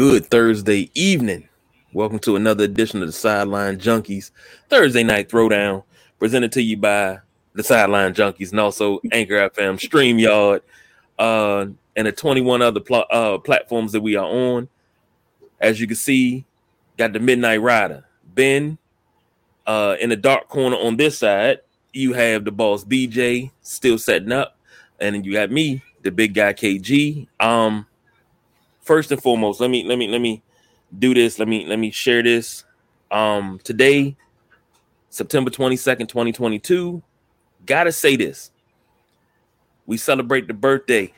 good Thursday evening? Welcome to another edition of the Sideline Junkies Thursday night throwdown, presented to you by the Sideline Junkies and also Anchor FM, StreamYard, uh, and the 21 other pl- uh, platforms that we are on. As you can see, got the Midnight Rider, Ben, uh, in the dark corner on this side. You have the boss BJ still setting up, and then you got me, the big guy KG. Um, first and foremost, let me let me let me do this. Let me let me share this. Um, today, September 22nd, 2022. Gotta say this. We celebrate the birthday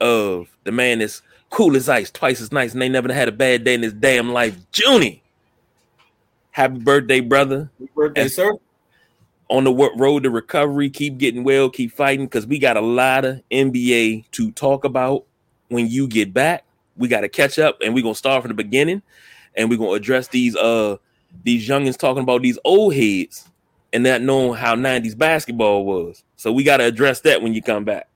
of the man that's cool as ice, twice as nice, and they never had a bad day in his damn life. Junie. Happy birthday, brother. Happy birthday, And- sir. on the road to recovery. Keep getting well, keep fighting because we got a lot of NBA to talk about when you get back. We got to catch up and we're gonna start from the beginning and we're gonna address these uh these youngins talking about these old heads and not knowing how 90s basketball was. So we got to address that when you come back.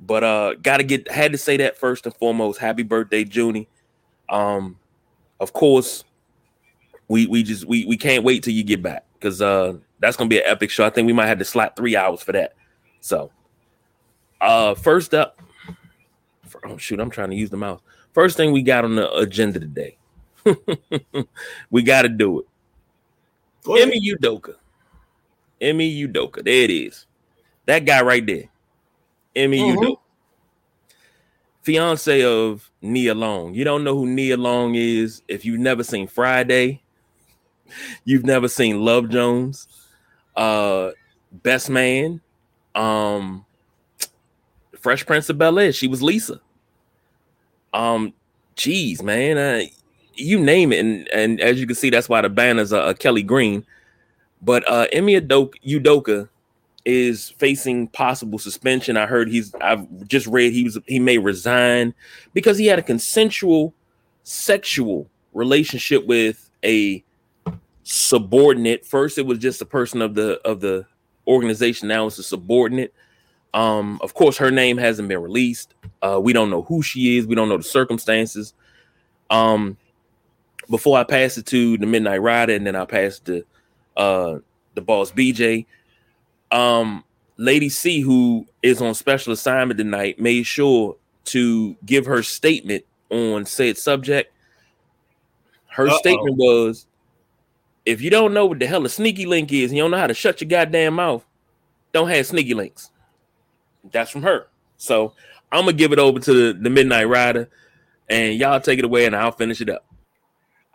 But uh gotta get had to say that first and foremost. Happy birthday, Junie. Um, of course, we we just we we can't wait till you get back because uh that's gonna be an epic show. I think we might have to slot three hours for that. So uh first up oh shoot, I'm trying to use the mouse. First thing we got on the agenda today. we gotta do it. Ime Udoka. Ime Udoka. There it is. That guy right there. Ime Mhm. Udoka. Fiance of Nia Long. You don't know who Nia Long is if you've never seen Friday. You've never seen Love Jones. Uh Best Man. Um Fresh Prince of Bel Air. She was Lisa. Um, geez, man. Uh, you name it, and and as you can see, that's why the banners are uh, Kelly Green. But uh Ime Udoka, Udoka is facing possible suspension. I heard he's I've just read he was he may resign because he had a consensual sexual relationship with a subordinate. First, it was just a person of the of the organization. Now it's a subordinate. Um, of course, her name hasn't been released. Uh, we don't know who she is. We don't know the circumstances. Um, before I pass it to the Midnight Rider, and then I'll pass to uh the boss BJ. Um, Lady C, who is on special assignment tonight, made sure to give her statement on said subject. Her Uh-oh. statement was if you don't know what the hell a sneaky link is and you don't know how to shut your goddamn mouth, don't have sneaky links. That's from her. So I'm gonna give it over to the, the Midnight Rider, and y'all take it away, and I'll finish it up.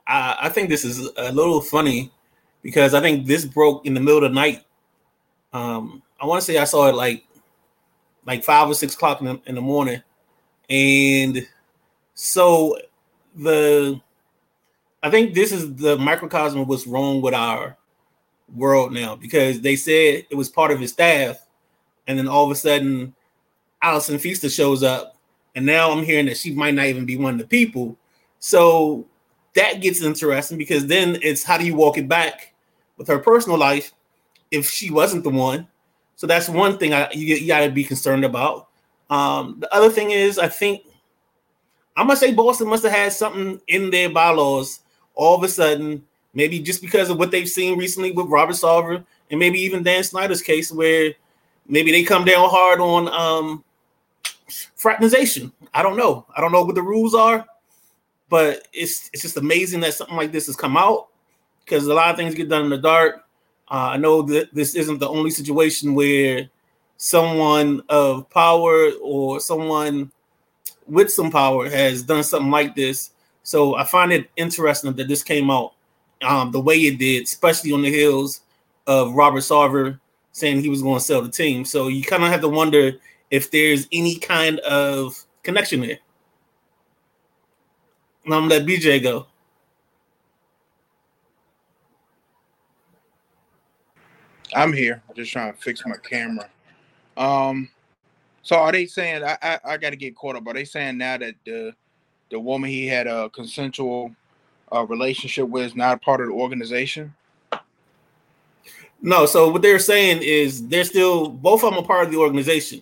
I, I think this is a little funny because I think this broke in the middle of the night. Um, I want to say I saw it like like five or six o'clock in the, in the morning, and so the I think this is the microcosm of what's wrong with our world now because they said it was part of his staff, and then all of a sudden, Allison Feaster shows up, and now I'm hearing that she might not even be one of the people. So that gets interesting because then it's how do you walk it back with her personal life if she wasn't the one? So that's one thing I you, you got to be concerned about. Um, the other thing is, I think I'm gonna say Boston must have had something in their bylaws all of a sudden, maybe just because of what they've seen recently with Robert Sarver and maybe even Dan Snyder's case, where maybe they come down hard on um, fraternization. I don't know. I don't know what the rules are, but it's it's just amazing that something like this has come out because a lot of things get done in the dark. Uh, I know that this isn't the only situation where someone of power or someone with some power has done something like this. So I find it interesting that this came out um, the way it did, especially on the heels of Robert Sarver saying he was going to sell the team. So you kind of have to wonder if there's any kind of connection there. I'm gonna let BJ go. I'm here. I'm just trying to fix my camera. Um, so are they saying I I, I got to get caught up? Are they saying now that the the woman he had a consensual uh, relationship with is not part of the organization? No, so what they're saying is they're still both of them are part of the organization.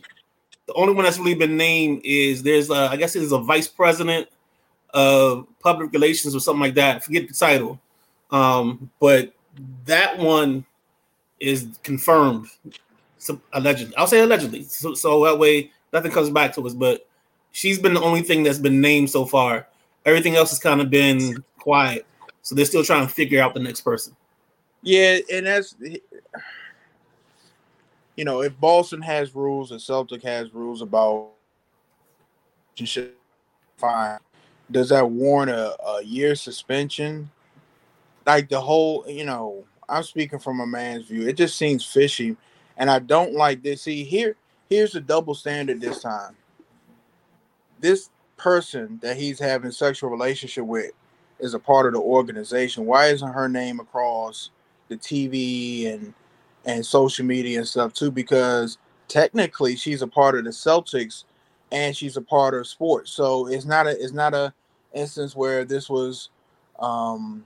The only one that's really been named is there's uh, I guess there's a vice president of public relations or something like that. forget the title, um, but that one is confirmed. So, allegedly, I'll say allegedly, so, so that way nothing comes back to us. But she's been the only thing that's been named so far. Everything else has kind of been quiet, so they're still trying to figure out the next person. Yeah, and that's you know, if Boston has rules and Celtic has rules about fine. Does that warrant a, a year suspension? Like the whole, you know, I'm speaking from a man's view. It just seems fishy, and I don't like this. See, here, here's the double standard this time. This person that he's having sexual relationship with is a part of the organization. Why isn't her name across the TV and and social media and stuff too? Because technically she's a part of the Celtics and she's a part of sports. So it's not a it's not a instance where this was um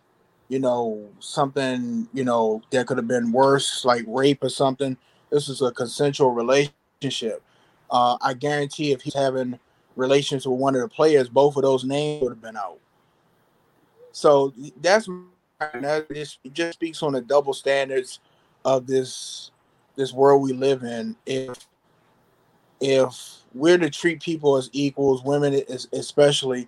you know something you know that could have been worse like rape or something this is a consensual relationship uh i guarantee if he's having relations with one of the players both of those names would have been out so that's that just, just speaks on the double standards of this this world we live in if if we're to treat people as equals, women especially,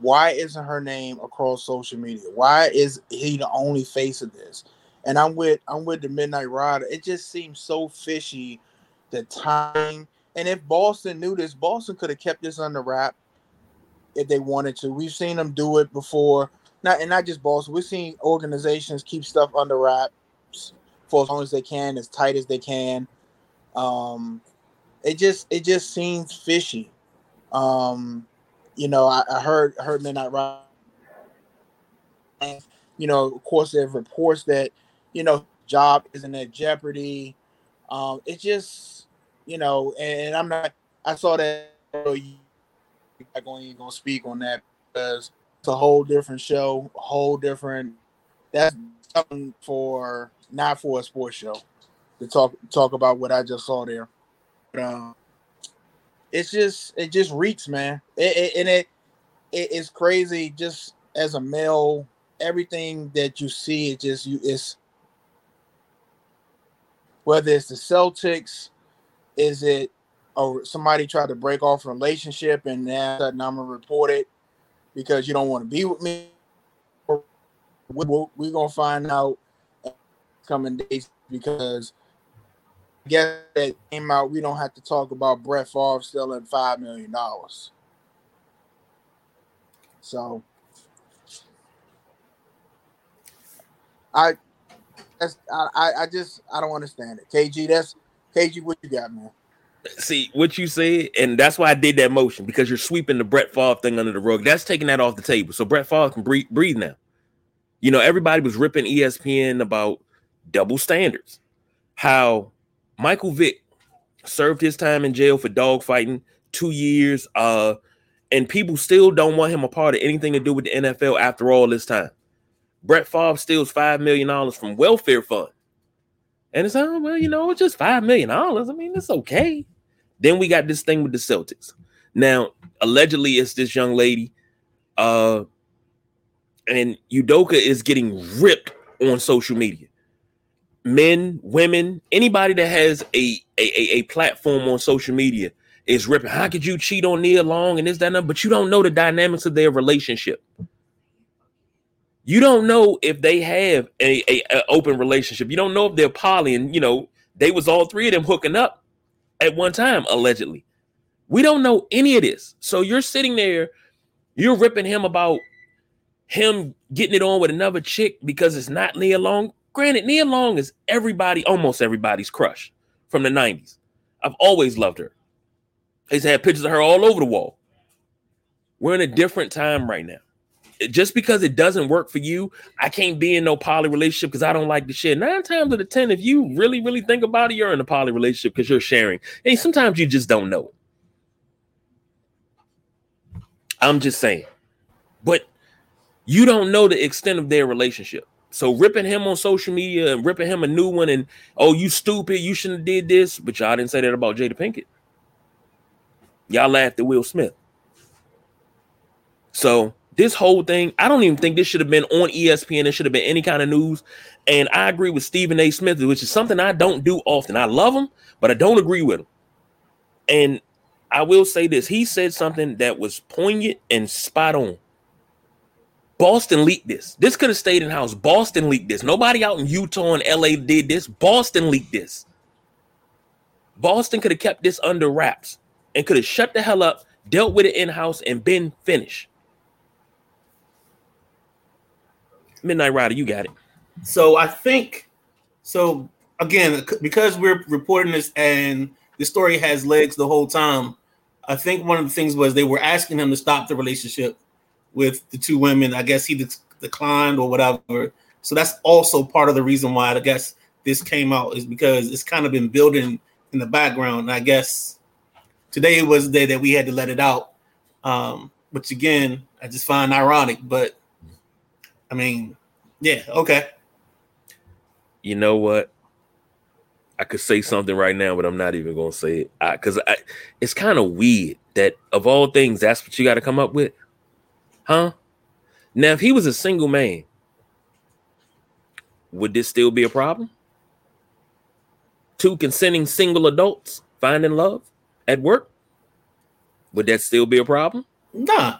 why isn't her name across social media? Why is he the only face of this? And I'm with I'm with the Midnight Rider. It just seems so fishy, the time. And if Boston knew this, Boston could have kept this under wrap if they wanted to. We've seen them do it before. Not and not just Boston. We're seeing organizations keep stuff under wraps for as long as they can, as tight as they can. Um, it just it just seems fishy. Um, you know, I, I heard heard Midnight Ride. You know, of course, there reports that you know job isn't at jeopardy. Um, it just you know, and, I'm not. I saw that. Not going to speak on that because a whole different show, a whole different. That's something for not for a sports show to talk talk about what I just saw there. But um, it's just it just reeks, man. It, it, and it it is crazy. Just as a male, everything that you see, it just you it's whether it's the Celtics, is it or somebody tried to break off a relationship and now that I'm gonna report it because you don't want to be with me. We're, gonna find out coming days because guess that came out, we don't have to talk about Brett Favre selling five million dollars. So I that's I, I just I don't understand it. KG, that's KG, what you got, man? See what you said, and that's why I did that motion because you're sweeping the Brett Favre thing under the rug. That's taking that off the table. So Brett Favre can breathe, breathe now. You know, everybody was ripping ESPN about double standards. How Michael Vick served his time in jail for dogfighting, two years. Uh, and people still don't want him a part of anything to do with the NFL after all this time. Brett Favre steals five million dollars from welfare fund, and it's oh well, you know, it's just five million dollars. I mean, it's okay. Then we got this thing with the Celtics. Now, allegedly, it's this young lady, uh, and Udoka is getting ripped on social media men, women, anybody that has a a, a, platform on social media is ripping. How could you cheat on Nia Long and this, that, and But you don't know the dynamics of their relationship. You don't know if they have a, a, a, open relationship. You don't know if they're poly, and you know they was all three of them hooking up at one time allegedly. We don't know any of this. So you're sitting there, you're ripping him about him getting it on with another chick because it's not Nia Long. Granted, Nia Long is everybody, almost everybody's crush from the 90s. I've always loved her. He's had pictures of her all over the wall. We're in a different time right now. Just because it doesn't work for you, I can't be in no poly relationship because I don't like the shit. Nine times out of ten, if you really, really think about it, you're in a poly relationship because you're sharing. And sometimes you just don't know. I'm just saying. But you don't know the extent of their relationship. So ripping him on social media and ripping him a new one and oh you stupid, you shouldn't have did this, but y'all didn't say that about Jada Pinkett. Y'all laughed at Will Smith. So This whole thing, I don't even think this should have been on ESPN. It should have been any kind of news. And I agree with Stephen A. Smith, which is something I don't do often. I love him, but I don't agree with him. And I will say this: he said something that was poignant and spot on. Boston leaked this. This could have stayed in house. Boston leaked this. Nobody out in Utah and LA did this. Boston leaked this. Boston could have kept this under wraps and could have shut the hell up, dealt with it in house, and been finished. Midnight Rider, you got it. So I think so again because we're reporting this and the story has legs the whole time. I think one of the things was they were asking him to stop the relationship with the two women. I guess he de- declined or whatever. So that's also part of the reason why I guess this came out is because it's kind of been building in the background. And I guess today was the day that we had to let it out. Um, which again, I just find ironic, but I mean, yeah, okay. You know what? I could say something right now, but I'm not even gonna say it because it's kind of weird that of all things, that's what you got to come up with, huh? Now, if he was a single man, would this still be a problem? Two consenting single adults finding love at work, would that still be a problem? Nah,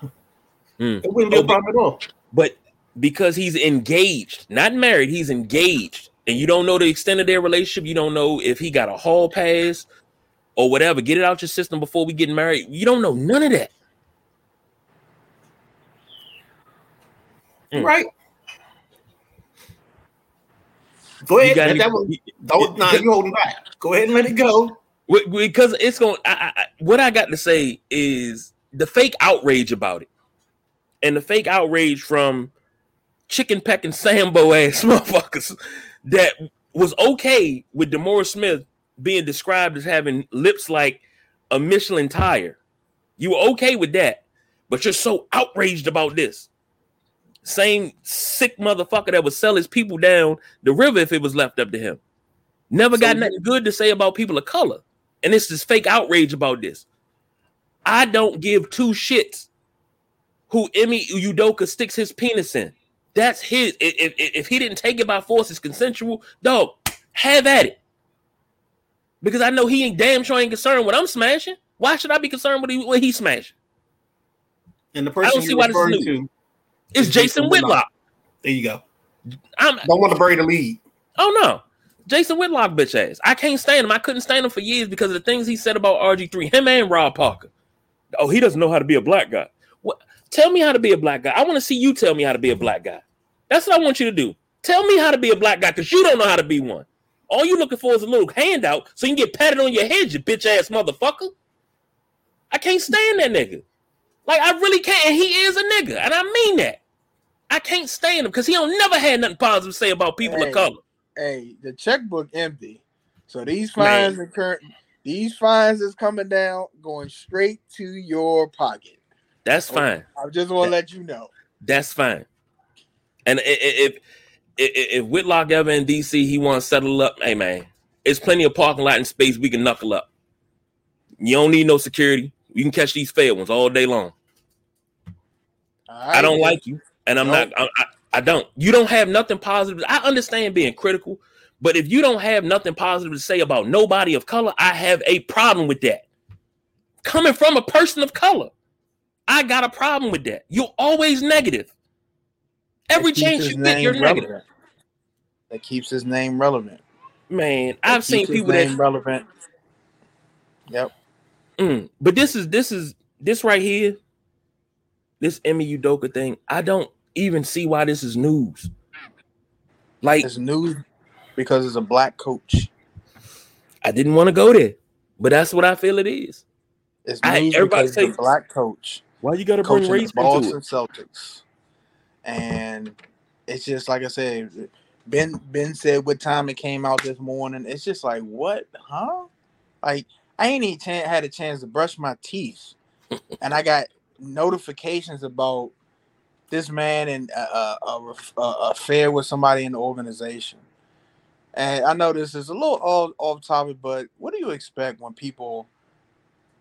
hmm. it wouldn't be oh, a problem at all. But because he's engaged, not married, he's engaged and you don't know the extent of their relationship, you don't know if he got a hall pass or whatever. Get it out your system before we get married. You don't know none of that. Mm. Right. Go ahead. Gotta, that was, don't, nah, you holding back. Go ahead and let it go. Because it's going. I, I, what I got to say is the fake outrage about it, and the fake outrage from chicken pecking Sambo ass motherfuckers that was okay with DeMaurice Smith being described as having lips like a Michelin tire. You were okay with that, but you're so outraged about this. Same sick motherfucker that would sell his people down the river if it was left up to him. Never so, got nothing good to say about people of color. And it's this fake outrage about this. I don't give two shits who Ime Udoka sticks his penis in. That's his. If, if, if he didn't take it by force, it's consensual. Dog, have at it. Because I know he ain't damn sure ain't concerned what I'm smashing. Why should I be concerned with what he's smashing? And the person I don't see why this is new. It's Jason, Jason Whitlock. Whitlock. There you go. I'm, don't want to bury the lead. Oh no, Jason Whitlock, bitch ass. I can't stand him. I couldn't stand him for years because of the things he said about RG3. Him and Rob Parker. Oh, he doesn't know how to be a black guy. What? Tell me how to be a black guy. I want to see you tell me how to be a black guy. That's what I want you to do. Tell me how to be a black guy because you don't know how to be one. All you're looking for is a little handout so you can get patted on your head, you bitch ass motherfucker. I can't stand that nigga. Like I really can't. And he is a nigga, and I mean that. I can't stand him because he don't never had nothing positive to say about people hey, of color. Hey, the checkbook empty. So these fines are current. These fines is coming down, going straight to your pocket. That's fine. I just want to let you know. That's fine. And if if, Whitlock ever in DC, he wants to settle up. Hey man, it's plenty of parking lot and space we can knuckle up. You don't need no security. You can catch these fair ones all day long. I don't like you, and I'm nope. not. I, I don't. You don't have nothing positive. I understand being critical, but if you don't have nothing positive to say about nobody of color, I have a problem with that. Coming from a person of color, I got a problem with that. You're always negative. Every change you get, you're relevant. negative. That keeps his name relevant. Man, that I've seen people that relevant. Yep. Mm, but this is this is this right here. This Ime Udoka thing. I don't even see why this is news. Like it's news because it's a black coach. I didn't want to go there, but that's what I feel it is. It's news I, everybody say black coach. Why you got to bring race Boston it? Celtics? And it's just like I said. Ben Ben said what time it came out this morning. It's just like what, huh? Like I ain't even had a chance to brush my teeth, and I got notifications about this man and a, a, a, a affair with somebody in the organization. And I know this is a little off, off topic, but what do you expect when people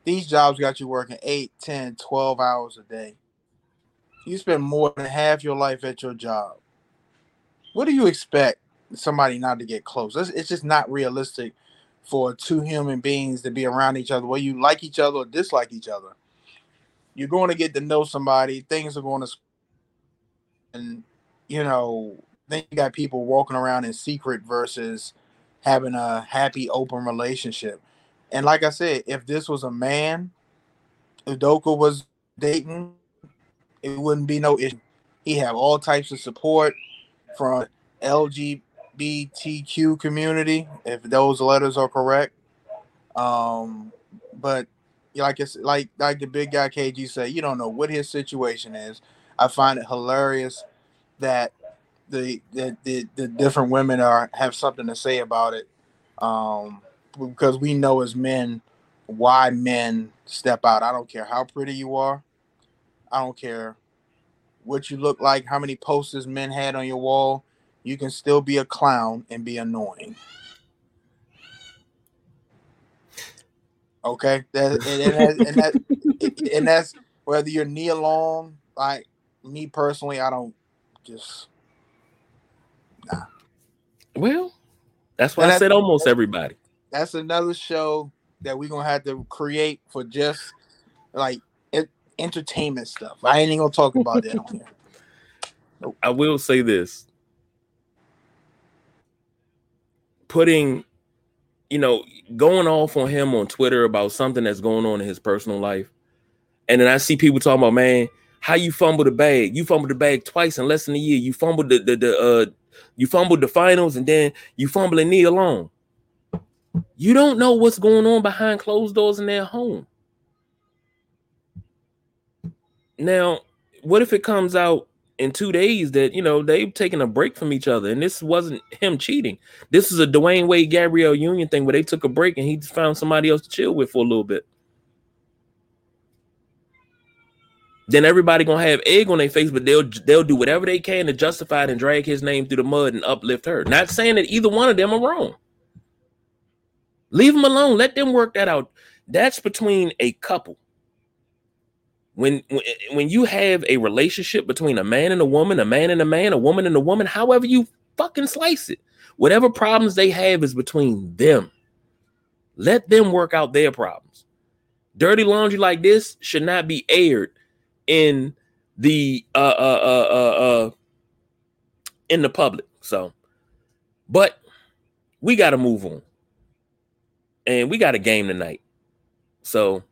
these jobs got you working 8, 10, 12 hours a day? You spend more than half your life at your job. What do you expect somebody not to get close? It's, it's just not realistic for two human beings to be around each other, whether you like each other or dislike each other. You're going to get to know somebody. Things are going to, and you know, then you got people walking around in secret versus having a happy, open relationship. And like I said, if this was a man, Udoka was dating, it wouldn't be no issue. He have all types of support from LGBTQ community, if those letters are correct. Um, but like it's like like the big guy KG said, you don't know what his situation is. I find it hilarious that the the, the, the different women are have something to say about it. Um, because we know as men why men step out. I don't care how pretty you are. I don't care what you look like, how many posters men had on your wall. You can still be a clown and be annoying. Okay, that and, and, and, that, and that's whether you're Nia Long. Like me personally, I don't just nah. Well, that's why I said almost everybody. That's another show that we're gonna have to create for just like entertainment stuff. I ain't gonna talk about that on here. I will say this. Putting, you know, going off on him on Twitter about something that's going on in his personal life. And then I see people talking about, man, how you fumbled the bag. You fumbled the bag twice in less than a year. You fumbled the the, the uh you fumbled the finals and then you fumbling Nia Long. You don't know what's going on behind closed doors in their home. Now, what if it comes out in two days that you know they've taken a break from each other and this wasn't him cheating? This is a Dwyane Wade Gabrielle Union thing where they took a break and he found somebody else to chill with for a little bit. Then everybody gonna have egg on their face, but they'll they'll do whatever they can to justify it and drag his name through the mud and uplift her. Not saying that either one of them are wrong. Leave them alone. Let them work that out. That's between a couple when when you have a relationship between a man and a woman, a man and a man, a woman and a woman, however you fucking slice it, whatever problems they have is between them. Let them work out their problems. Dirty laundry like this should not be aired in the uh uh uh uh, uh in the public. So, but we got to move on, and we got a game tonight. So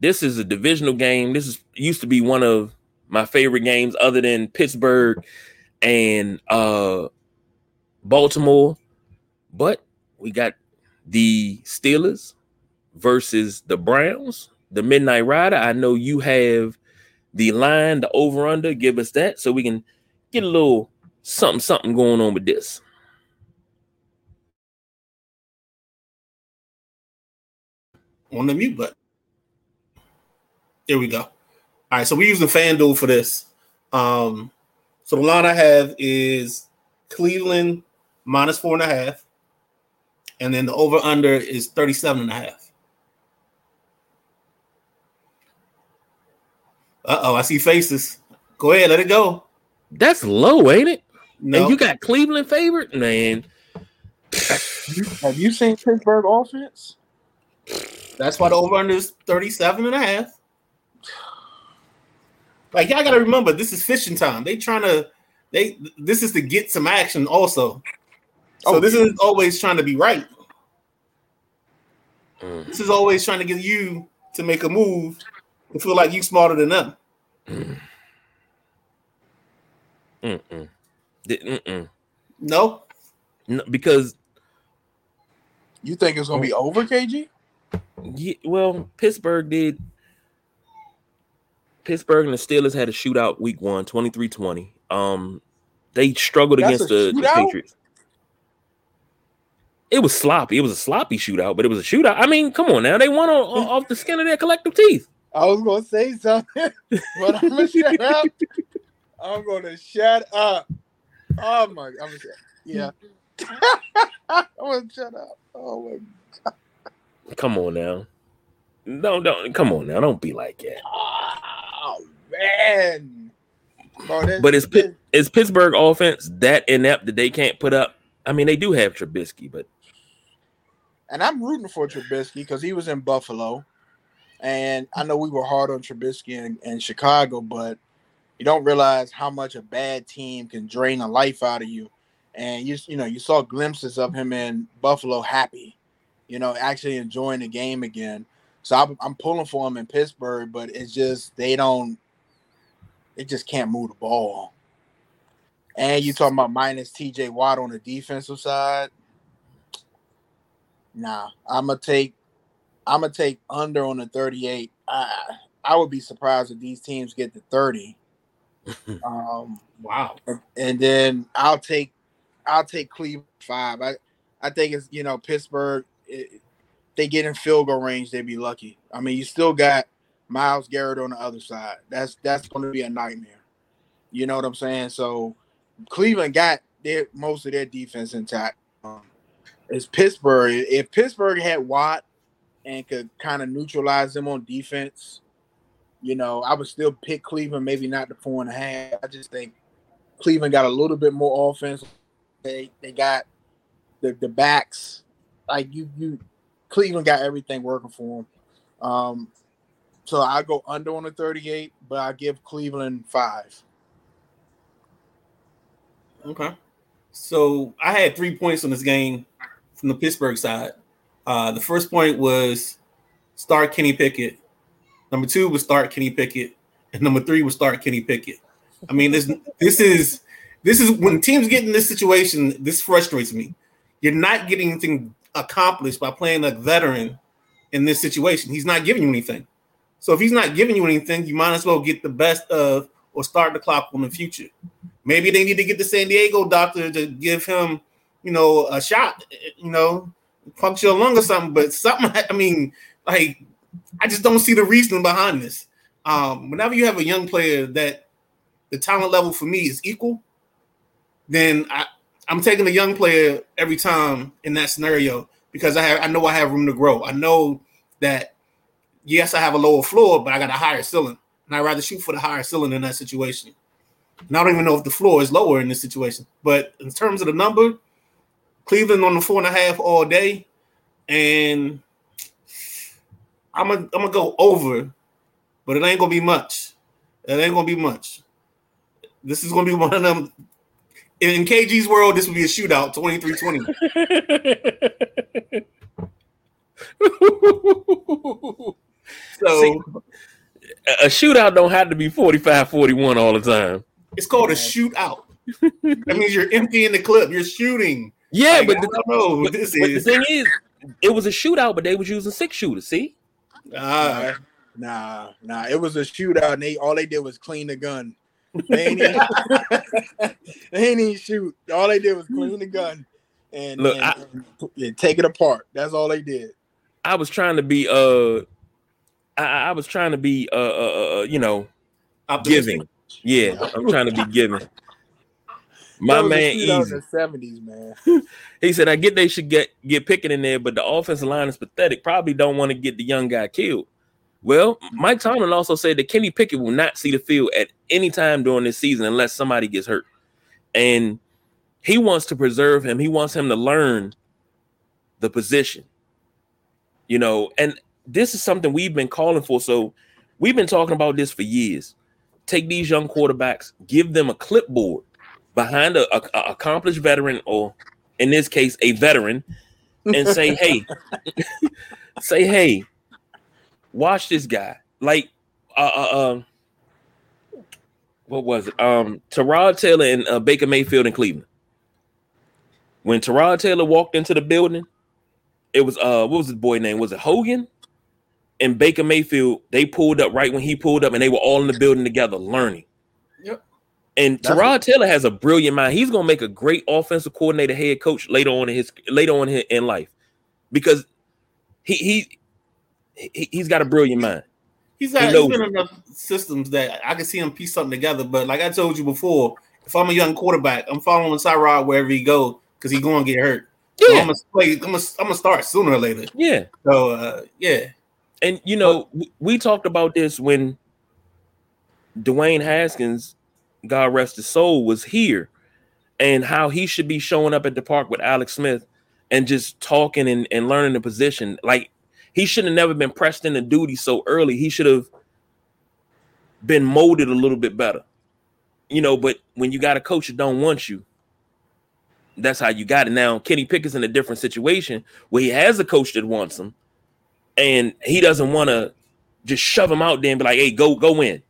this is a divisional game. This is used to be one of my favorite games, other than Pittsburgh and uh, Baltimore. But we got the Steelers versus the Browns, the Midnight Rider. I know you have the line, the over under. Give us that so we can get a little something, something going on with this. On the mute button. There we go. All right, so we're using FanDuel for this. Um, so the line I have is Cleveland minus four and a half. And then the over under is 37 and a half. Uh oh, I see faces. Go ahead, let it go. That's low, ain't it? No. And you got Cleveland favored, man. Have you seen Pittsburgh offense? That's why the over under is 37 and a half. Like y'all gotta remember, this is fishing time. They trying to they this is to get some action also. So oh, this is always trying to be right. Mm. This is always trying to get you to make a move to feel like you smarter than them. Mm. Mm-mm. Mm-mm. No? no, because you think it's gonna be over, KG? Yeah, well, Pittsburgh did Pittsburgh and the Steelers had a shootout week one, 23-20. Um, they struggled That's against the, the, Patriots. It was sloppy. It was a sloppy shootout, but it was a shootout. I mean, come on now. They won on, off the skin of their collective teeth. I was gonna say something, but I'm gonna shut up. I'm gonna shut up. Oh my! I'm gonna, yeah. I'm gonna shut up. Oh my god! Come on now. Don't don't come on now. Don't be like that. Oh man. Bro, But is Pitt, is Pittsburgh offense that inept that they can't put up? I mean, they do have Trubisky, but and I'm rooting for Trubisky because he was in Buffalo, and I know we were hard on Trubisky in, in Chicago, but you don't realize how much a bad team can drain the life out of you. And you you know you saw glimpses of him in Buffalo, happy, you know, actually enjoying the game again. So I'm, I'm pulling for him in Pittsburgh, but it's just they don't, they just can't move the ball. And you talking about minus T.J. Watt on the defensive side? Nah, I'm gonna take I'm gonna take under on the 38. I I would be surprised if these teams get to 30. um, Wow. and then I'll take I'll take Cleveland five. I I think it's you know Pittsburgh. It, they get in field goal range, they'd be lucky. I mean, you still got Myles Garrett on the other side. That's that's going to be a nightmare. You know what I'm saying? So Cleveland got their most of their defense intact. Um, it's Pittsburgh. If Pittsburgh had Watt and could kind of neutralize them on defense, you know, I would still pick Cleveland. Maybe not the four and a half. I just think Cleveland got a little bit more offense. They they got the the backs. Like you you Cleveland got everything working for them. Um, so I go under on the 38, but I give Cleveland five. Okay. So I had three points on this game from the Pittsburgh side. Uh, the first point was start Kenny Pickett. Number two was start Kenny Pickett, and number three was start Kenny Pickett. I mean, this this is this is when teams get in this situation. This frustrates me. You're not getting anything accomplished by playing a veteran in this situation. He's not giving you anything. So if he's not giving you anything, you might as well get the best of or start the clock on the future. Maybe they need to get the San Diego doctor to give him, you know, a shot, you know, puncture a lung or something. But something, I mean, like, I just don't see the reason behind this. Um, whenever you have a young player that the talent level for me is equal, then I, I'm taking a young player every time in that scenario because I have I know I have room to grow. I know that yes, I have a lower floor, but I got a higher ceiling. And I'd rather shoot for the higher ceiling in that situation. And I don't even know if the floor is lower in this situation. But in terms of the number, Cleveland on the four and a half all day. And I'm gonna I'm gonna go over, but it ain't gonna be much. It ain't gonna be much. This is gonna be one of them. In KG's world, this would be a shootout, 23-20. So See, a shootout don't have to be 45-41 all the time. it's called a shootout. that means you're emptying the clip. You're shooting. Yeah, Like, but I the, don't know. but, this but the thing is, it was a shootout, but they was using six shooters. See, uh, Nah, nah, it was a shootout, and they all they did was clean the gun. They ain't even, they ain't even shoot. All they did was clean the gun and, Look, and- I- and take it apart. That's all they did. I was trying to be uh, I, I was trying to be uh, uh, uh you know, optimistic. giving. Yeah, I'm trying to be giving. My That was a man, shootout in easy. the seventies, man. He said, "I get they should get get Pickett in there, but the offensive line is pathetic. Probably don't want to get the young guy killed." Well, Mike Tomlin also said that Kenny Pickett will not see the field at any time during this season unless somebody gets hurt, and he wants to preserve him. He wants him to learn the position, you know. And this is something we've been calling for. So we've been talking about this for years. Take these young quarterbacks, give them a clipboard behind a, a- a accomplished veteran, or in this case, a veteran, and say, "Hey, say, hey, watch this guy." Like, uh, uh, um, what was it? Um, Tyrod Taylor and uh, Baker Mayfield in Cleveland. When Tyrod Taylor walked into the building, it was uh, what was his boy name? Was it Hogan? And Baker Mayfield, they pulled up right when he pulled up, and they were all in the building together learning. Yep. And That's Tyrod Taylor has a brilliant mind. He's gonna make a great offensive coordinator, head coach later on in his later on in in life, because he he, he he's got a brilliant mind. He's got He he's knows been enough systems that I can see him piece something together. But like I told you before, if I'm a young quarterback, I'm following Tyrod wherever he go because he's going to get hurt. So Yeah, I'm gonna play. I'm gonna, I'm gonna start sooner or later. yeah. So uh, yeah, And you know, we, we talked about this when Dwayne Haskins, God rest his soul, was here, and how he should be showing up at the park with Alex Smith and just talking and, and learning the position. Like he should have never been pressed into duty so early. He should have been molded a little bit better. You know, but when you got a coach that don't want you, that's how you got it. Now, Kenny Pickett's in a different situation where he has a coach that wants him, and he doesn't want to just shove him out there and be like, "Hey, go go in."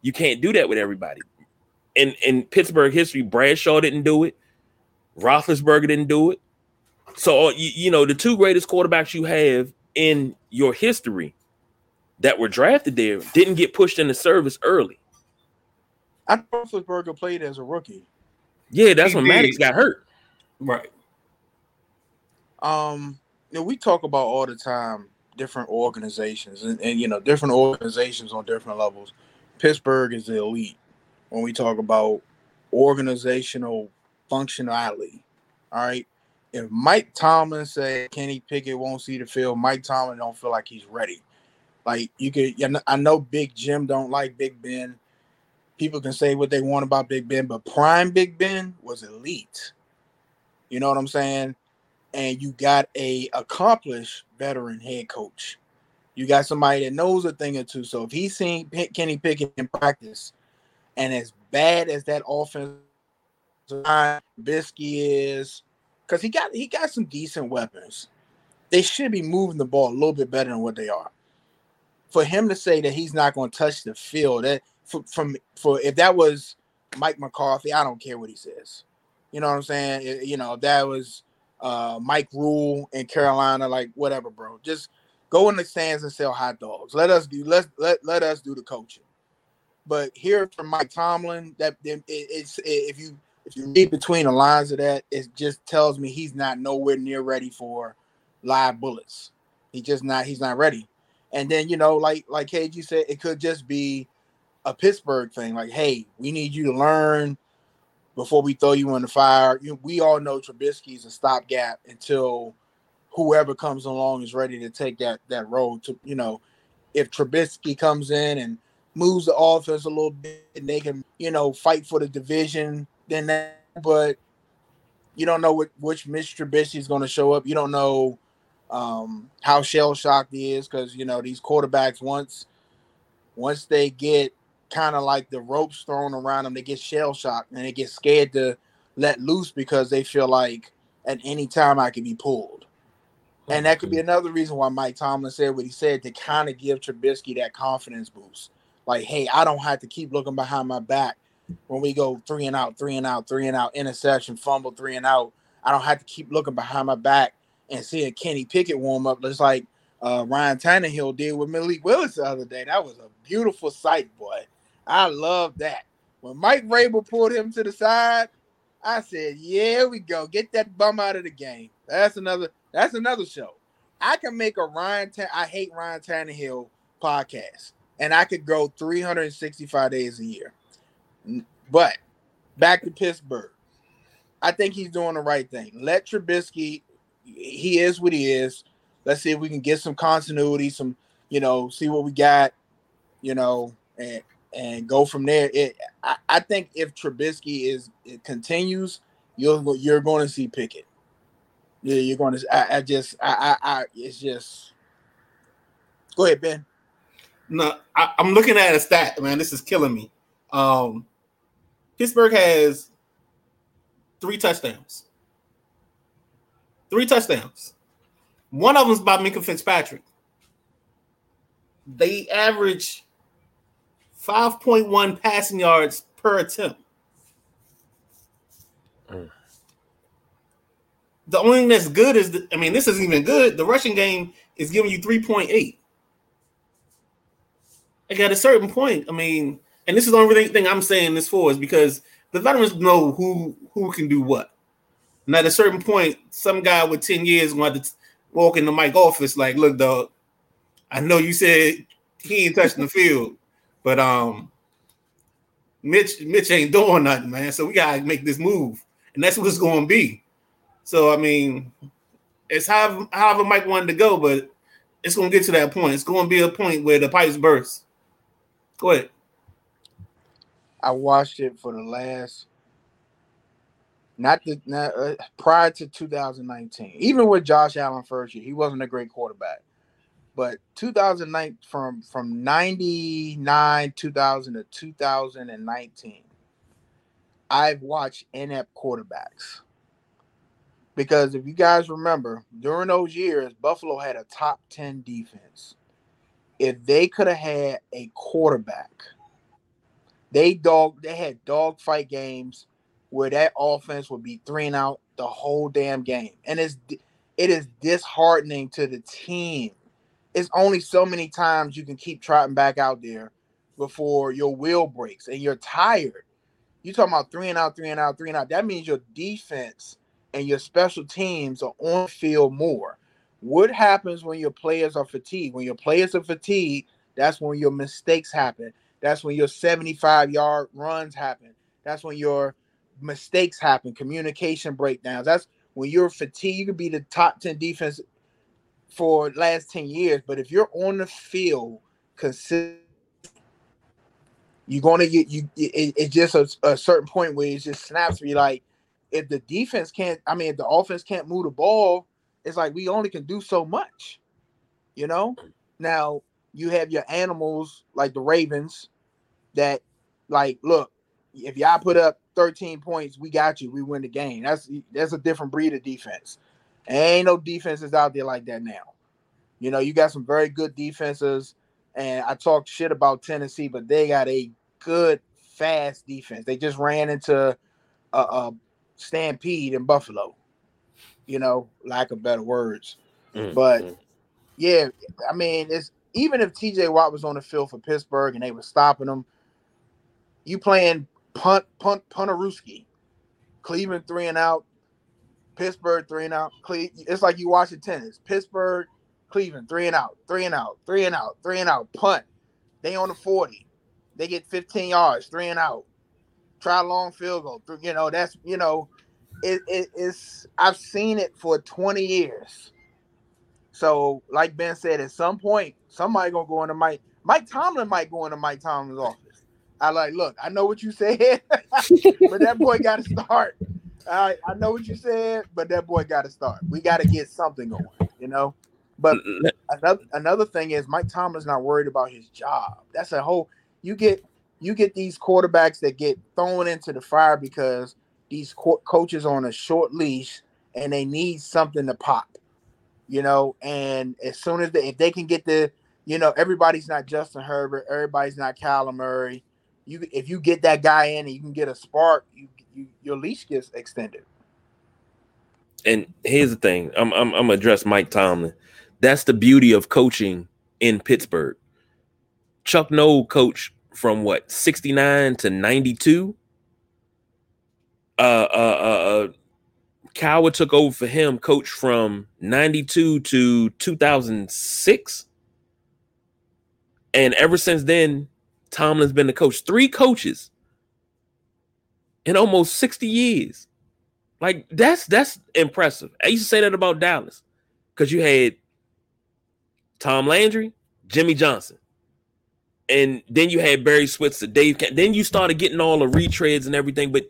You can't do that with everybody. In in Pittsburgh history, Bradshaw didn't do it. Roethlisberger didn't do it. So uh, you, you know the two greatest quarterbacks you have in your history that were drafted there didn't get pushed into service early. I thought Roethlisberger played as a rookie. Yeah, that's He when did. Maddox got hurt. Right. Um, you know, we talk about all the time different organizations and, and you know different organizations on different levels. Pittsburgh is the elite when we talk about organizational functionality. All right. If Mike Tomlin say Kenny Pickett won't see the field, Mike Tomlin don't feel like he's ready. Like you could, I know Big Jim don't like Big Ben. People can say what they want about Big Ben, but prime Big Ben was elite. You know what I'm saying? And you got a accomplished veteran head coach. You got somebody that knows a thing or two. So if he's seen Kenny Pickett in practice, and as bad as that offense Bisky is, because he got he got some decent weapons. They should be moving the ball a little bit better than what they are. For him to say that he's not going to touch the field, that for, from for if that was Mike McCarthy, I don't care what he says. You know what I'm saying? It- you know, if that was uh, Mike Rhule in Carolina, like whatever, bro. Just go in the stands and sell hot dogs. Let us do let let let us do the coaching. But here from Mike Tomlin, that it, it's if you if you read between the lines of that, it just tells me he's not nowhere near ready for live bullets. He just not he's not ready. And then you know, like like KG said, it could just be a Pittsburgh thing. Like, hey, we need you to learn before we throw you in the fire. You, we all know Trubisky's a stopgap until whoever comes along is ready to take that that role. To you know, if Trubisky comes in and moves the offense a little bit, and they can you know fight for the division, then that. But you don't know what which Mitch Trubisky is going to show up. You don't know um, how shell shocked he is because you know these quarterbacks once once they get kind of like the ropes thrown around them, they get shell shocked and they get scared to let loose because they feel like at any time I could be pulled. And that could be another reason why Mike Tomlin said what he said to kind of give Trubisky that confidence boost. Like, hey, I don't have to keep looking behind my back when we go three and out, three and out, three and out, interception, fumble, three and out. I don't have to keep looking behind my back and seeing Kenny Pickett warm up, just like uh, Ryan Tannehill did with Malik Willis the other day. That was a beautiful sight, boy. I love that. When Mike Vrabel pulled him to the side, I said, "Yeah, we go. Get that bum out of the game." That's another. That's another show. I can make a Ryan. Ta- I hate Ryan Tannehill podcast, and I could go 365 days a year. But back to Pittsburgh, I think he's doing the right thing. Let Trubisky. He is what he is. Let's see if we can get some continuity, some you know, see what we got, you know, and and go from there. It, I, I think if Trubisky is it continues, you're you're going to see Pickett. Yeah, you're going to. I, I just, I, I, I, it's just. Go ahead, Ben. No, I, I'm looking at a stat, man. This is killing me. Um, Pittsburgh has three touchdowns. Three touchdowns. One of them's by Minkah Fitzpatrick. They average 5.1 passing yards per attempt. Mm. The only thing that's good is, the, I mean, this isn't even good. The rushing game is giving you 3.8. Like at a certain point, I mean, and this is the only thing I'm saying this for is because the veterans know who who can do what. And at a certain point, some guy with 10 years going to walk in the Mike office like, look, dog, I know you said he ain't touching the field, but um Mitch Mitch ain't doing nothing, man. So we gotta make this move. And that's what it's gonna be. So I mean, it's however, however Mike wanted to go, but it's gonna get to that point. It's gonna be a point where the pipes burst. Go ahead. I watched it for the last not the not, uh, prior to 2019. Even with Josh Allen first year, he wasn't a great quarterback. But 2009 from from 99 2000 to 2019, I've watched inept quarterbacks. Because if you guys remember, during those years, Buffalo had a top 10 defense. If they could have had a quarterback, they dog they had dog fight games where that offense would be three and out the whole damn game. And it's it is disheartening to the team. It's only so many times you can keep trotting back out there before your wheel breaks and you're tired. You talking about three and out, three and out, three and out. That means your defense and your special teams are on field more. What happens when your players are fatigued? When your players are fatigued, that's when your mistakes happen. That's when your 75 yard runs happen. That's when your mistakes happen, communication breakdowns. That's when you're fatigued. You could be the top 10 defense for last 10 years, but if you're on the field consistent, you're going to get you. It, it's just a, a, certain point where it just snaps me like, if the defense can't, I mean, if the offense can't move the ball, it's like we only can do so much, you know. Now you have your animals like the Ravens that, like, look, if y'all put up 13 points, we got you. We win the game. That's that's a different breed of defense. Ain't no defenses out there like that now. You know, you got some very good defenses, and I talked shit about Tennessee, but they got a good, fast defense. They just ran into a, a stampede in Buffalo. You know, lack of better words. Mm-hmm. But yeah, I mean, it's even if TJ Watt was on the field for Pittsburgh and they were stopping him, you playing punt, punt, punteruski. Cleveland three and out, Pittsburgh three and out. Cle- it's like you watching tennis. Pittsburgh, Cleveland three and out, three and out, three and out, three and out. Punt. They on the 40. They get 15 yards, three and out. Try long field goal. You know, that's you know, it, it, it's I've seen it for 20 years. So, like Ben said, at some point, somebody gonna go into Mike. Mike Tomlin might go into Mike Tomlin's office. I like, look, I know what you said, but that boy got to start. I I know what you said, but that boy got to start. We got to get something going, you know. But mm, mm, mm. another another thing is Mike Tomlin's not worried about his job. That's a whole. You get you get these quarterbacks that get thrown into the fire because these co- coaches on a short leash and they need something to pop, you know. And as soon as they if they can get the you know everybody's not Justin Herbert, everybody's not Kyler Murray you if you get that guy in and you can get a spark, you, you your leash gets extended. And here's the thing: I'm I'm, I'm address Mike Tomlin. That's the beauty of coaching in Pittsburgh. Chuck Noll coached from what 69 to 92. Uh, uh, uh, Cowher took over for him, coach from 92 to 2006. And ever since then, Tomlin's been the coach. Three coaches in almost 60 years. Like that's that's impressive. I used to say that about Dallas because you had Tom Landry, Jimmy Johnson, and then you had Barry Switzer, Dave. Then you started getting all the retreads and everything. But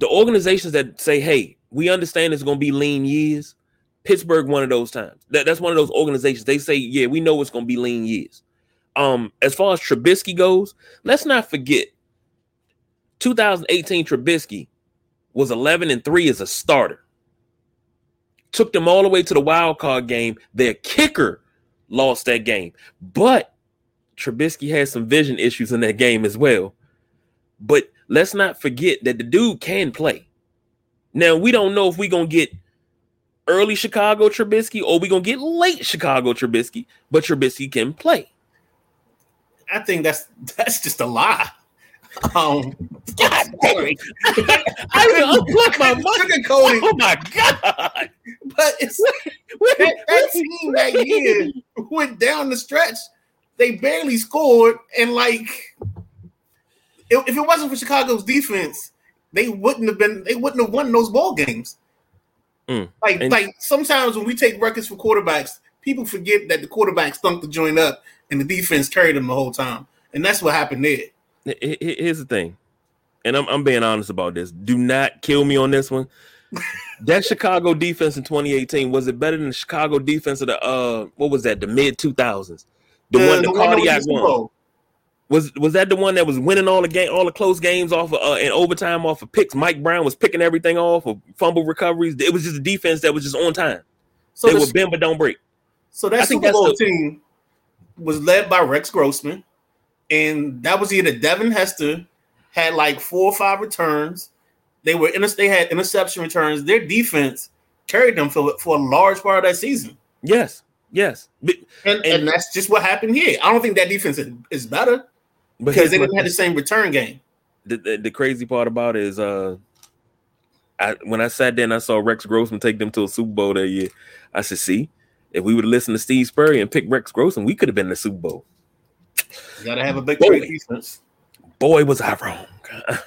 the organizations that say, "Hey, we understand it's going to be lean years," Pittsburgh, one of those times. That, that's one of those organizations. They say, "Yeah, we know it's going to be lean years." um, as far as Trubisky goes, let's not forget 2018 Trubisky was 11 and 3 as a starter. Took them all the way to the wild card game. Their kicker lost that game. But Trubisky had some vision issues in that game as well. But let's not forget that the dude can play. Now, we don't know if we're going to get early Chicago Trubisky or we're going to get late Chicago Trubisky, but Trubisky can play. I think that's that's just a lie. Um, God damn I unplugged my mic. Oh my god! But it's that, that team that year went down the stretch. They barely scored, and like if, if it wasn't for Chicago's defense, they wouldn't have been. They wouldn't have won those ball games. Mm. Like, and, like sometimes when we take records for quarterbacks, people forget that the quarterback stunk the joint up and the defense carried them the whole time. and that's what happened there. Here's the thing, and I'm I'm being honest about this. Do not kill me on this one. that Chicago defense in 2018 was it better than the Chicago defense of the uh what was that the mid 2000s? The, the one the, the cardiac one. Was was that the one that was winning all the game, all the close games off of uh, in overtime off of picks? Mike Brown was picking everything off of fumble recoveries. It was just a defense that was just on time. So they the, were bend but don't break. So that I Super Bowl the, team was led by Rex Grossman, and that was either Devin Hester had like four or five returns. They were in they had interception returns. Their defense carried them for, for a large part of that season. Yes, yes, and, and, and that's just what happened here. I don't think that defense is, is better because they didn't have the same return game. The, the, the crazy part about it is, uh, I when I sat there and I saw Rex Grossman take them to a Super Bowl that year, I said, "See, if we would have listened to Steve Spurrier and picked Rex Grossman, we could have been in the Super Bowl." You gotta have a big boy, defense. Boy, was I wrong.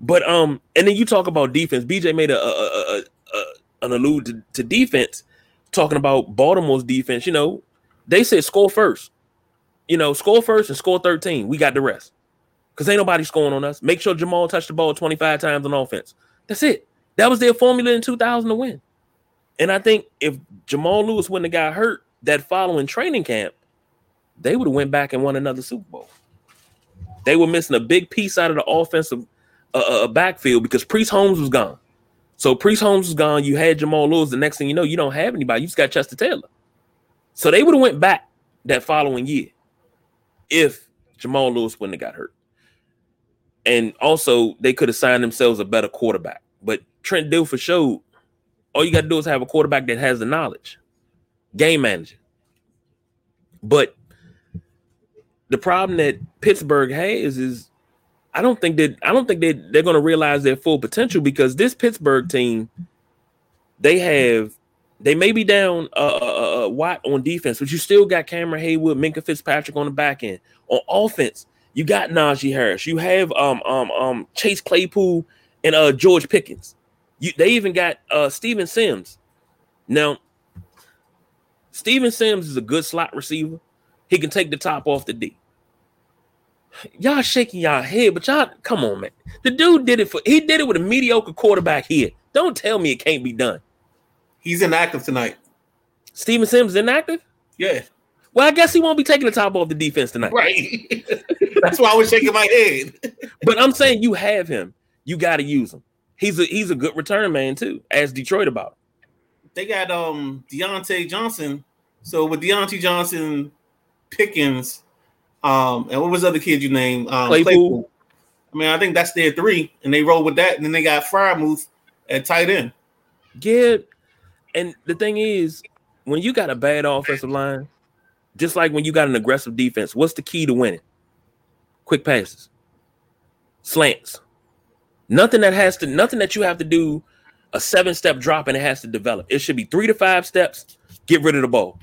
but um, and then you talk about defense. BJ made a, a, a, a an allude to, to defense, talking about Baltimore's defense. You know, they said score first you know, score first and score 13. We got the rest. Because ain't nobody scoring on us. Make sure Jamal touched the ball 25 times on offense. That's it. That was their formula in 2000 to win. And I think if Jamal Lewis wouldn't have got hurt that following training camp, they would have went back and won another Super Bowl. They were missing a big piece out of the offensive uh, uh, uh backfield because Priest Holmes was gone. So Priest Holmes was gone. You had Jamal Lewis. The next thing you know, you don't have anybody. You just got Chester Taylor. So they would have went back that following year if Jamal Lewis wouldn't have got hurt. And also, they could have signed themselves a better quarterback. But Trent Dilfer showed all you got to do is have a quarterback that has the knowledge, game manager. But the problem that Pittsburgh has is I don't think that I don't think they they're going to realize their full potential because this Pittsburgh team they have they may be down a uh, uh, Watt on defense, but you still got Cameron Heyward, Minkah Fitzpatrick on the back end. On offense, you got Najee Harris. You have um um um Chase Claypool and uh George Pickens. You, they even got uh Steven Sims. Now, Steven Sims is a good slot receiver. He can take the top off the D. Y'all shaking y'all head, but y'all come on, man. The dude did it for he did it with a mediocre quarterback here. Don't tell me it can't be done. He's inactive tonight. Steven Sims inactive? Yeah. Well, I guess he won't be taking the top off the defense tonight. Right. That's why I was shaking my head. but I'm saying you have him. You got to use him. He's a he's a good return man too, as Detroit about. They got um Diontae Johnson. So with Diontae Johnson, Pickens, um, and what was the other kid you named? Um, Claypool. Claypool. I mean, I think that's their three, and they roll with that. And then they got Freiermuth at tight end. Yeah, and the thing is, when you got a bad offensive line, just like when you got an aggressive defense, what's the key to winning? Quick passes, slants. Nothing that has to, nothing that you have to do a seven step drop and it has to develop. It should be three to five steps, get rid of the ball.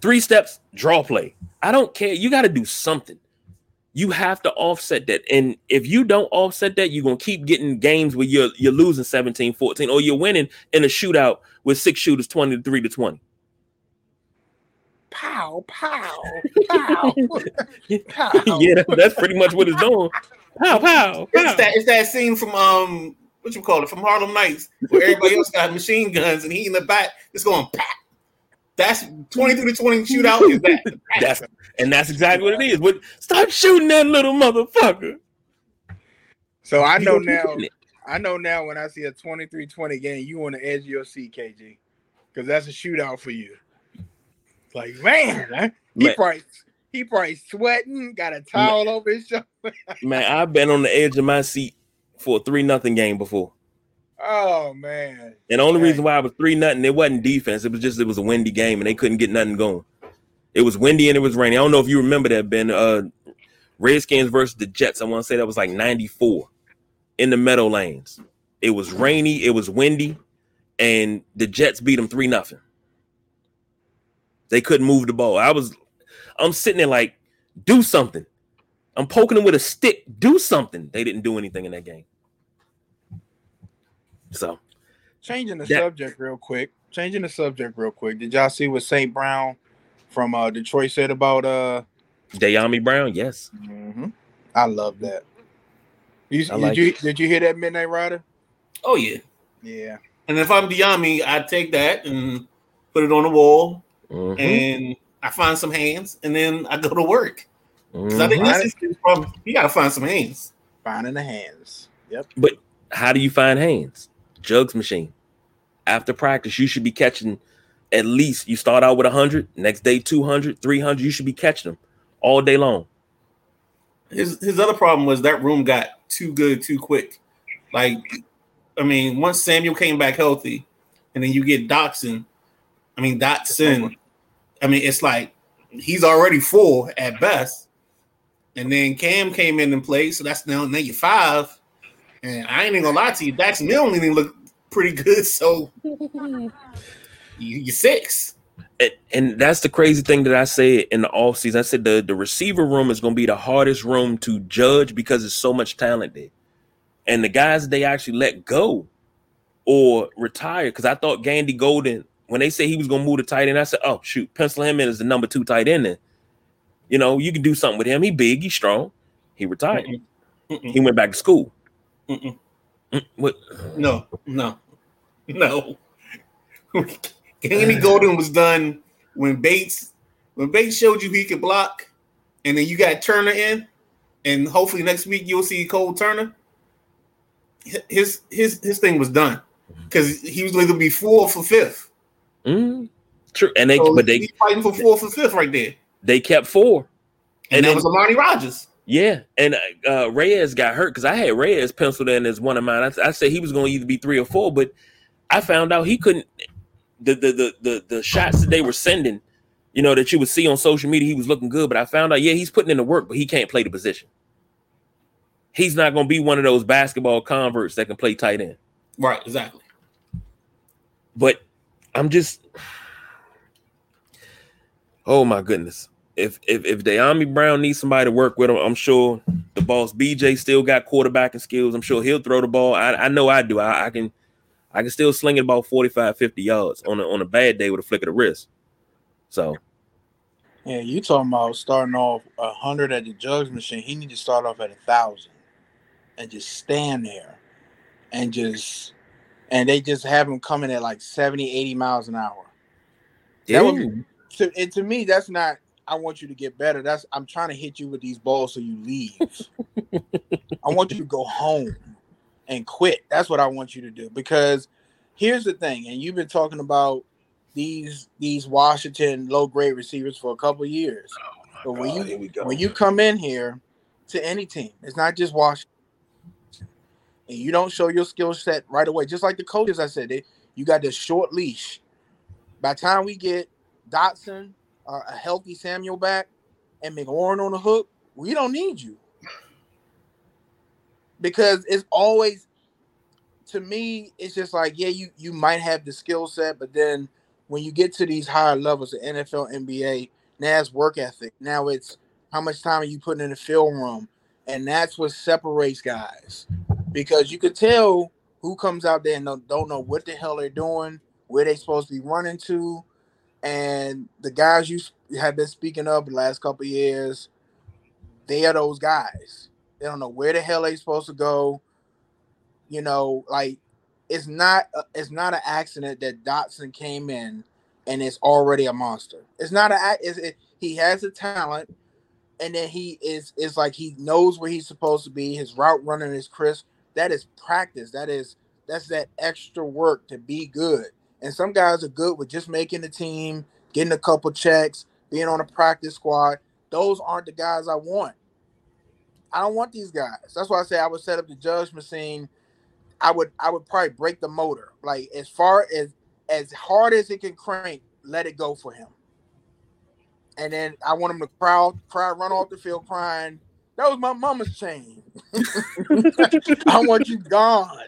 Three steps, draw play. I don't care. You got to do something you have to offset that. And if you don't offset that, you're gonna keep getting games where you're you're losing 17, 14, or you're winning in a shootout with six shooters 23 to 20. Pow, pow, pow. pow. yeah, that's pretty much what it's doing. Pow, pow, pow. It's that it's that scene from um what you call it from Harlem Nights where everybody else got machine guns and he in the back is going pow. That's 23 to 20 shootout is that. that's and that's exactly what it is. But stop shooting that little motherfucker. So I know now. I know now when I see a 23-20 game, you on the edge of your seat, KG, because that's a shootout for you. Like man, he man. probably he probably sweating, got a towel man. over his shoulder. man, I've been on the edge of my seat for a three nothing game before. Oh man! And the only reason why I was three nothing, it wasn't defense. It was just it was a windy game and they couldn't get nothing going. It was windy and it was raining. I don't know if you remember that, Ben. Uh, Redskins versus the Jets. I want to say that was like 94 in the Meadowlands. It was rainy, it was windy, and the Jets beat them 3 nothing. They couldn't move the ball. I was I'm sitting there like, do something. I'm poking them with a stick. Do something. They didn't do anything in that game. So changing the that, subject real quick. Changing the subject real quick. Did y'all see what St. Brown from uh, Detroit said about uh Dyami Brown, yes. Mm-hmm. I love that. You, I did like you did you hear that Midnight Rider? Oh yeah. Yeah. And if I'm Dyami, I take that and put it on the wall, Mhm, and I find some hands, and then I go to work. Because I think mhm. that's his biggest problem. You got to find some hands. Finding the hands. Yep. But how do you find hands? Jugs machine. After practice, you should be catching at least you start out with 100, next day 200, 300. You should be catching them all day long. His his other problem was that room got too good too quick. Like, I mean, once Samuel came back healthy, and then you get Dotson. I mean Dotson. I mean, it's like he's already full at best, and then Cam came in and played, so that's now now you're five. And I ain't even gonna lie to you, Dax Milne even look pretty good. So you, you're six. And, and that's the crazy thing that I said in the offseason. I said the, the receiver room is going to be the hardest room to judge because there's so much talent there. And the guys they actually let go or retire, because I thought Gandy Golden, when they said he was going to move to tight end, I said, oh, shoot, pencil him in as the number two tight end. Then. You know, you can do something with him. He big, he strong. He retired. Mm-mm. Mm-mm. He went back to school. Mm-mm. Mm, What? No, no, no. Andy Golden was done when Bates when Bates showed you he could block, and then you got Turner in, and hopefully next week you'll see Cole Turner. His his his thing was done because he was going to be fourth or fifth. Mm, true. And they, So but they, fighting for fourth or fifth right there, they kept four. and, And that then- was Armani Rogers. Yeah, and uh, Reyes got hurt because I had Reyes penciled in as one of mine. I, I said he was going to either be three or four, but I found out he couldn't. The, the the the the shots that they were sending, you know, that you would see on social media, he was looking good. But I found out, yeah, he's putting in the work, but he can't play the position. He's not going to be one of those basketball converts that can play tight end. Right, exactly. But I'm just, oh my goodness. If if if Dyami Brown needs somebody to work with him, I'm sure the boss BJ still got quarterbacking skills. I'm sure he'll throw the ball. I, I know I do. I, I can I can still sling it about 45, 50 yards on a on a bad day with a flick of the wrist. So Yeah, you talking about starting off a hundred at the jugs machine. He need to start off at a thousand and just stand there and just and they just have him coming at like 70, 80 miles an hour. yeah, That would To and to me, that's not I want you to get better. That's I'm trying to hit you with these balls so you leave. I want you to go home and quit. That's what I want you to do. Because here's the thing, and you've been talking about these these Washington low grade receivers for a couple years. Oh, but when you here we go. when you come in here to any team, it's not just Washington, and you don't show your skill set right away. Just like the coaches, I said, they, you got this short leash. By the time we get Dotson, a healthy Samuel back, and McLaurin on the hook, we don't need you. Because it's always to me it's just like yeah you you might have the skill set but then when you get to these higher levels of NFL NBA now it's work ethic now it's how much time are you putting in the film room? And that's what separates guys. Because you could tell who comes out there and don't, don't know what the hell they're doing where they supposed to be running to and the guys you have been speaking of the last couple years they are those guys they don't know where the hell they're supposed to go. You know, like it's not a- it's not an accident that Dotson came in and it's already a monster. It's not a it's, it, he has the talent and then he is is like he knows where he's supposed to be. His route running is crisp. That is practice. That is that's that extra work to be good. And some guys are good with just making the team, getting a couple checks, being on a practice squad. Those aren't the guys I want. I don't want these guys. That's why I say I would set up the jugs machine. I would I would probably break the motor. Like as far as as hard as it can crank, let it go for him. And then I want him to cry, cry, run off the field crying. That was my mama's chain. I want you gone.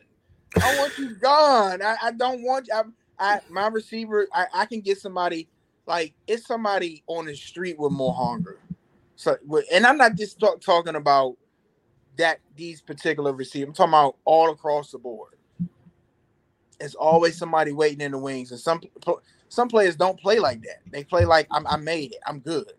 I want you gone. I, I don't want I, I my receiver. I, I can get somebody like it's somebody on the street with more hunger. So, and I'm not just talk, talking about that these particular receivers. I'm talking about all across the board. It's always somebody waiting in the wings, and some some players don't play like that. They play like I'm, I made it. I'm good.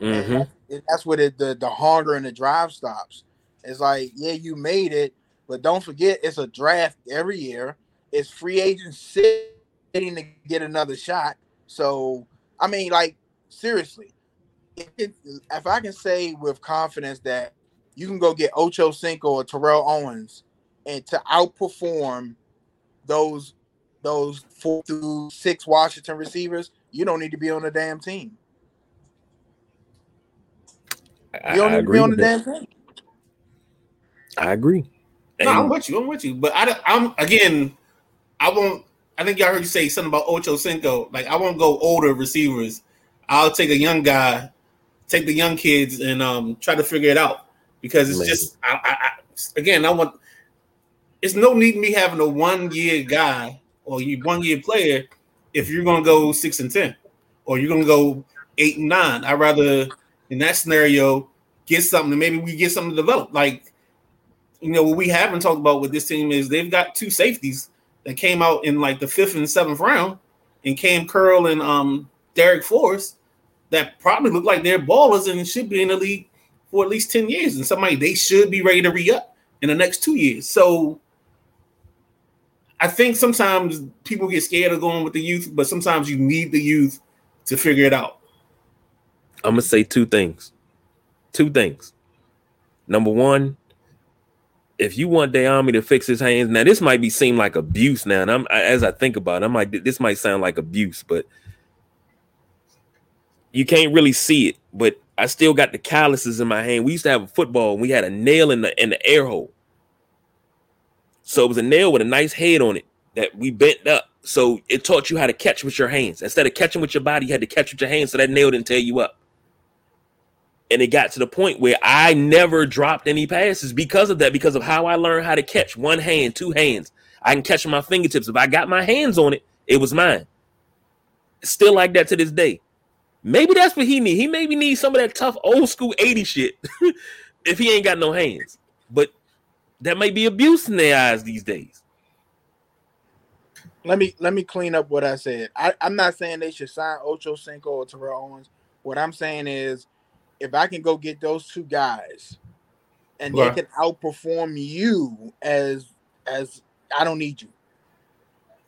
Mm-hmm. And, and that's where the, the the hunger and the drive stops. It's like, yeah, you made it, but don't forget it's a draft every year. It's free agents sitting to get another shot. So I mean, like seriously, if, it, if I can say with confidence that you can go get Ocho Cinco or Terrell Owens and to outperform those those four through six Washington receivers, you don't need to be on the damn team. You don't I, need to be on the damn team. I agree. No, I'm with you. I'm with you. But I, I'm again. I won't. I think y'all heard you say something about Ocho Cinco. Like I won't go older receivers. I'll take a young guy, take the young kids, and um try to figure it out because it's just. I, I, I again, I want. It's no need me having a one year guy or you one year player if you're gonna go six and ten or you're gonna go eight and nine. I'd rather in that scenario get something. And maybe we get something to develop. Like you know what we haven't talked about with this team is they've got two safeties that came out in like the fifth and seventh round, and Kam Curl and um Darrick Forrest that probably look like they're ballers and should be in the league for at least 10 years. And somebody they should be ready to re-up in the next two years. So I think sometimes people get scared of going with the youth, but sometimes you need the youth to figure it out. I'm gonna say two things. Two things. Number one, if you want Dyami to fix his hands, now this might be seem like abuse now, and I'm as I think about it, I'm like this might sound like abuse, but you can't really see it. But I still got the calluses in my hand. We used to have a football, and we had a nail in the in the air hole. So it was a nail with a nice head on it that we bent up. So it taught you how to catch with your hands. Instead of catching with your body, you had to catch with your hands so that nail didn't tear you up. And it got to the point where I never dropped any passes because of that, because of how I learned how to catch one hand, two hands. I can catch my fingertips. If I got my hands on it, it was mine. Still like that to this day. Maybe that's what he need. He maybe needs some of that tough old school 80 shit if he ain't got no hands. But that may be abuse in their eyes these days. Let me let me clean up what I said. I, I'm not saying they should sign Ocho Cinco or Terrell Owens. What I'm saying is, if I can go get those two guys, and right. they can outperform you as as I don't need you.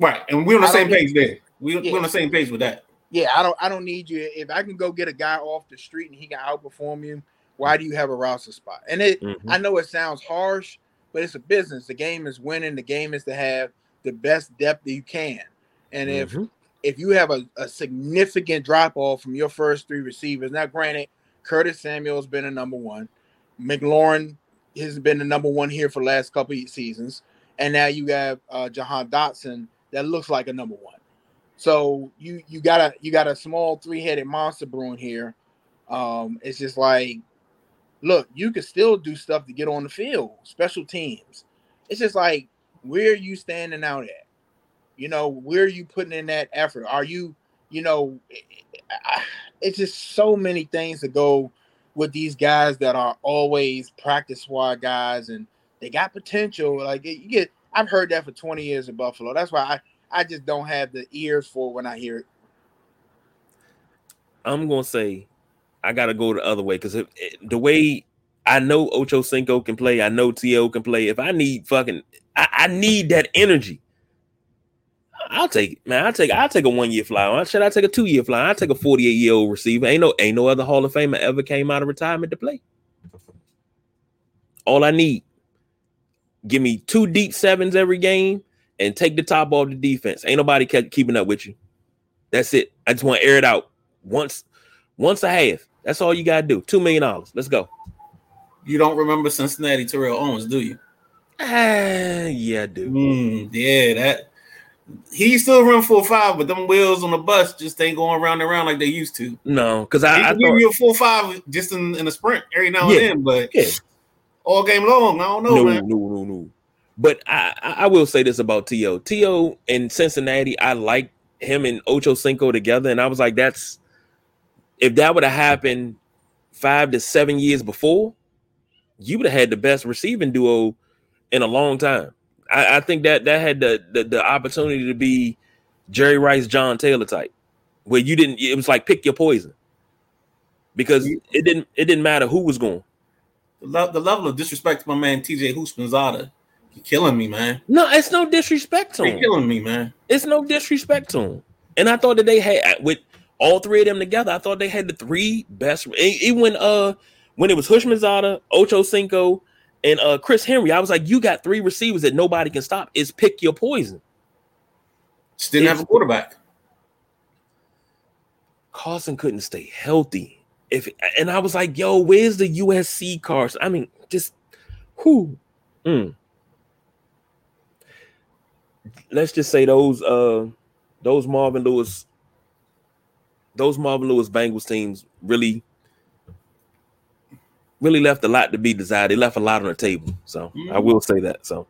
Right, and we're on the same page there. We, yeah. We're on the same page with that. Yeah, I don't I don't need you. If I can go get a guy off the street and he can outperform you, why do you have a roster spot? And it mm-hmm. I know it sounds harsh, but it's a business. The game is winning. The game is to have the best depth that you can. And mm-hmm. if if you have a, a significant drop off from your first three receivers, now granted, Curtis Samuel's been a number one, McLaurin has been the number one here for the last couple of seasons, and now you have uh, Jahan Dotson that looks like a number one. So you you got a you got a small three headed monster brewing here. Um, it's just like look, you can still do stuff to get on the field, special teams. It's just like, where are you standing out at? You know, where are you putting in that effort? Are you, you know, it's just so many things to go with these guys that are always practice squad guys and they got potential. Like you get, I've heard that for 20 years in Buffalo. That's why I, I just don't have the ears for when I hear it. I'm gonna say I gotta go the other way because the way I know Ocho Cinco can play, I know T.O. can play. If I need fucking, I, I, need that energy. I'll take it, man. I'll take I'll take a one year flyer. Should I take a two year flyer? I'll take a 48 year old receiver. Ain't no ain't no other Hall of Famer ever came out of retirement to play. All I need, give me two deep sevens every game and take the top off the defense. Ain't nobody kept keeping up with you. That's it. I just want to air it out once, once a half. That's all you gotta do. Two million dollars. Let's go. You don't remember Cincinnati Terrell Owens, do you? Uh, yeah, I do. Mm, yeah, that he still run full five, but them wheels on the bus just ain't going around and around like they used to. No, because I, I give you a four five just in, in a sprint every now yeah, and then, but yeah. all game long, I don't know. No, man. no, no, no. But I, I will say this about T.O. T.O. in Cincinnati, I like him and Ocho Cinco together, and I was like, that's if that would have happened five to seven years before, you would have had the best receiving duo in a long time. I, I think that that had the, the, the opportunity to be Jerry Rice, John Taylor type, where you didn't. It was like pick your poison. because it didn't it didn't matter who was going. The, lo- the level of disrespect to my man TJ Houshmandzadeh, you killing me, man. No, it's no disrespect to You're him. killing me, man. It's no disrespect to him. And I thought that they had with all three of them together. I thought they had the three best. Even when uh when it was Houshmandzadeh, Ocho Cinco, and uh Chris Henry, I was like, you got three receivers that nobody can stop. Is pick your poison. Just didn't have a quarterback. Carson couldn't stay healthy. If and I was like, yo, where's the USC Carson? I mean, just who? Mm. Let's just say those uh those Marvin Lewis, those Marvin Lewis Bengals teams really really left a lot to be desired. They left a lot on the table. So I will say that. So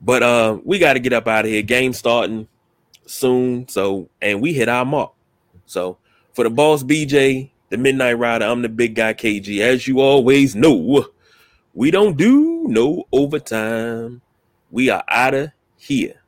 but uh we got to get up out of here. Game starting soon. So and we hit our mark. So for the boss BJ, the Midnight Rider, I'm the big guy KG. As you always know, we don't do no overtime. We are out of here.